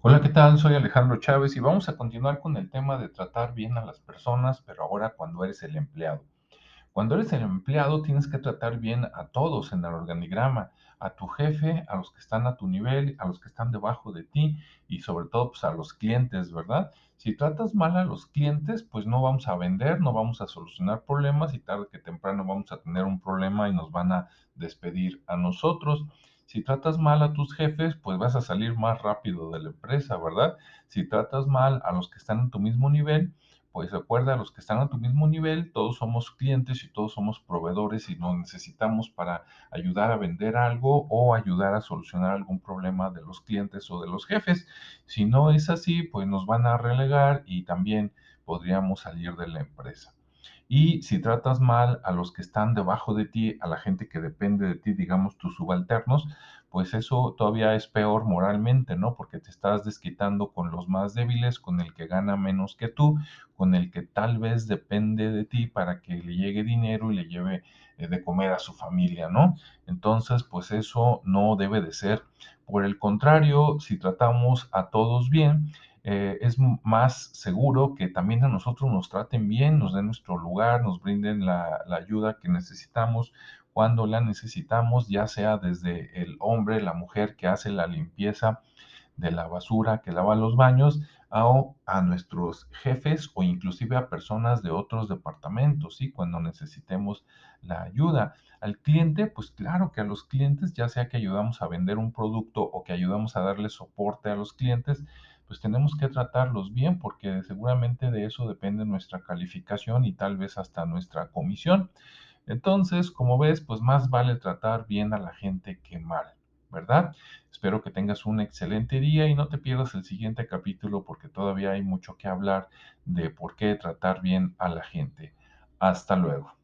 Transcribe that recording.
Hola, ¿qué tal? Soy Alejandro Chávez y vamos a continuar con el tema de tratar bien a las personas, pero ahora cuando eres el empleado. Cuando eres el empleado tienes que tratar bien a todos en el organigrama, a tu jefe, a los que están a tu nivel, a los que están debajo de ti y sobre todo pues, a los clientes, ¿verdad? Si tratas mal a los clientes, pues no vamos a vender, no vamos a solucionar problemas y tarde que temprano vamos a tener un problema y nos van a despedir a nosotros. Si tratas mal a tus jefes, pues vas a salir más rápido de la empresa, ¿verdad? Si tratas mal a los que están en tu mismo nivel, pues recuerda, los que están a tu mismo nivel, todos somos clientes y todos somos proveedores y nos necesitamos para ayudar a vender algo o ayudar a solucionar algún problema de los clientes o de los jefes. Si no es así, pues nos van a relegar y también podríamos salir de la empresa. Y si tratas mal a los que están debajo de ti, a la gente que depende de ti, digamos tus subalternos, pues eso todavía es peor moralmente, ¿no? Porque te estás desquitando con los más débiles, con el que gana menos que tú, con el que tal vez depende de ti para que le llegue dinero y le lleve eh, de comer a su familia, ¿no? Entonces, pues eso no debe de ser. Por el contrario, si tratamos a todos bien, eh, es más seguro que también a nosotros nos traten bien, nos den nuestro lugar, nos brinden la, ayuda que necesitamos cuando la necesitamos, ya sea desde el hombre, la mujer que hace la limpieza de la basura, que lava los baños, o a nuestros jefes o inclusive a personas de otros departamentos, ¿sí? Cuando necesitemos la ayuda. Al cliente, pues claro que a los clientes, ya sea que ayudamos a vender un producto o que ayudamos a darle soporte a los clientes, pues tenemos que tratarlos bien porque seguramente de eso depende nuestra calificación y tal vez hasta nuestra comisión. Entonces, como ves, pues más vale tratar bien a la gente que mal, ¿verdad? Espero que tengas un excelente día y no te pierdas el siguiente capítulo porque todavía hay mucho que hablar de por qué tratar bien a la gente. Hasta luego.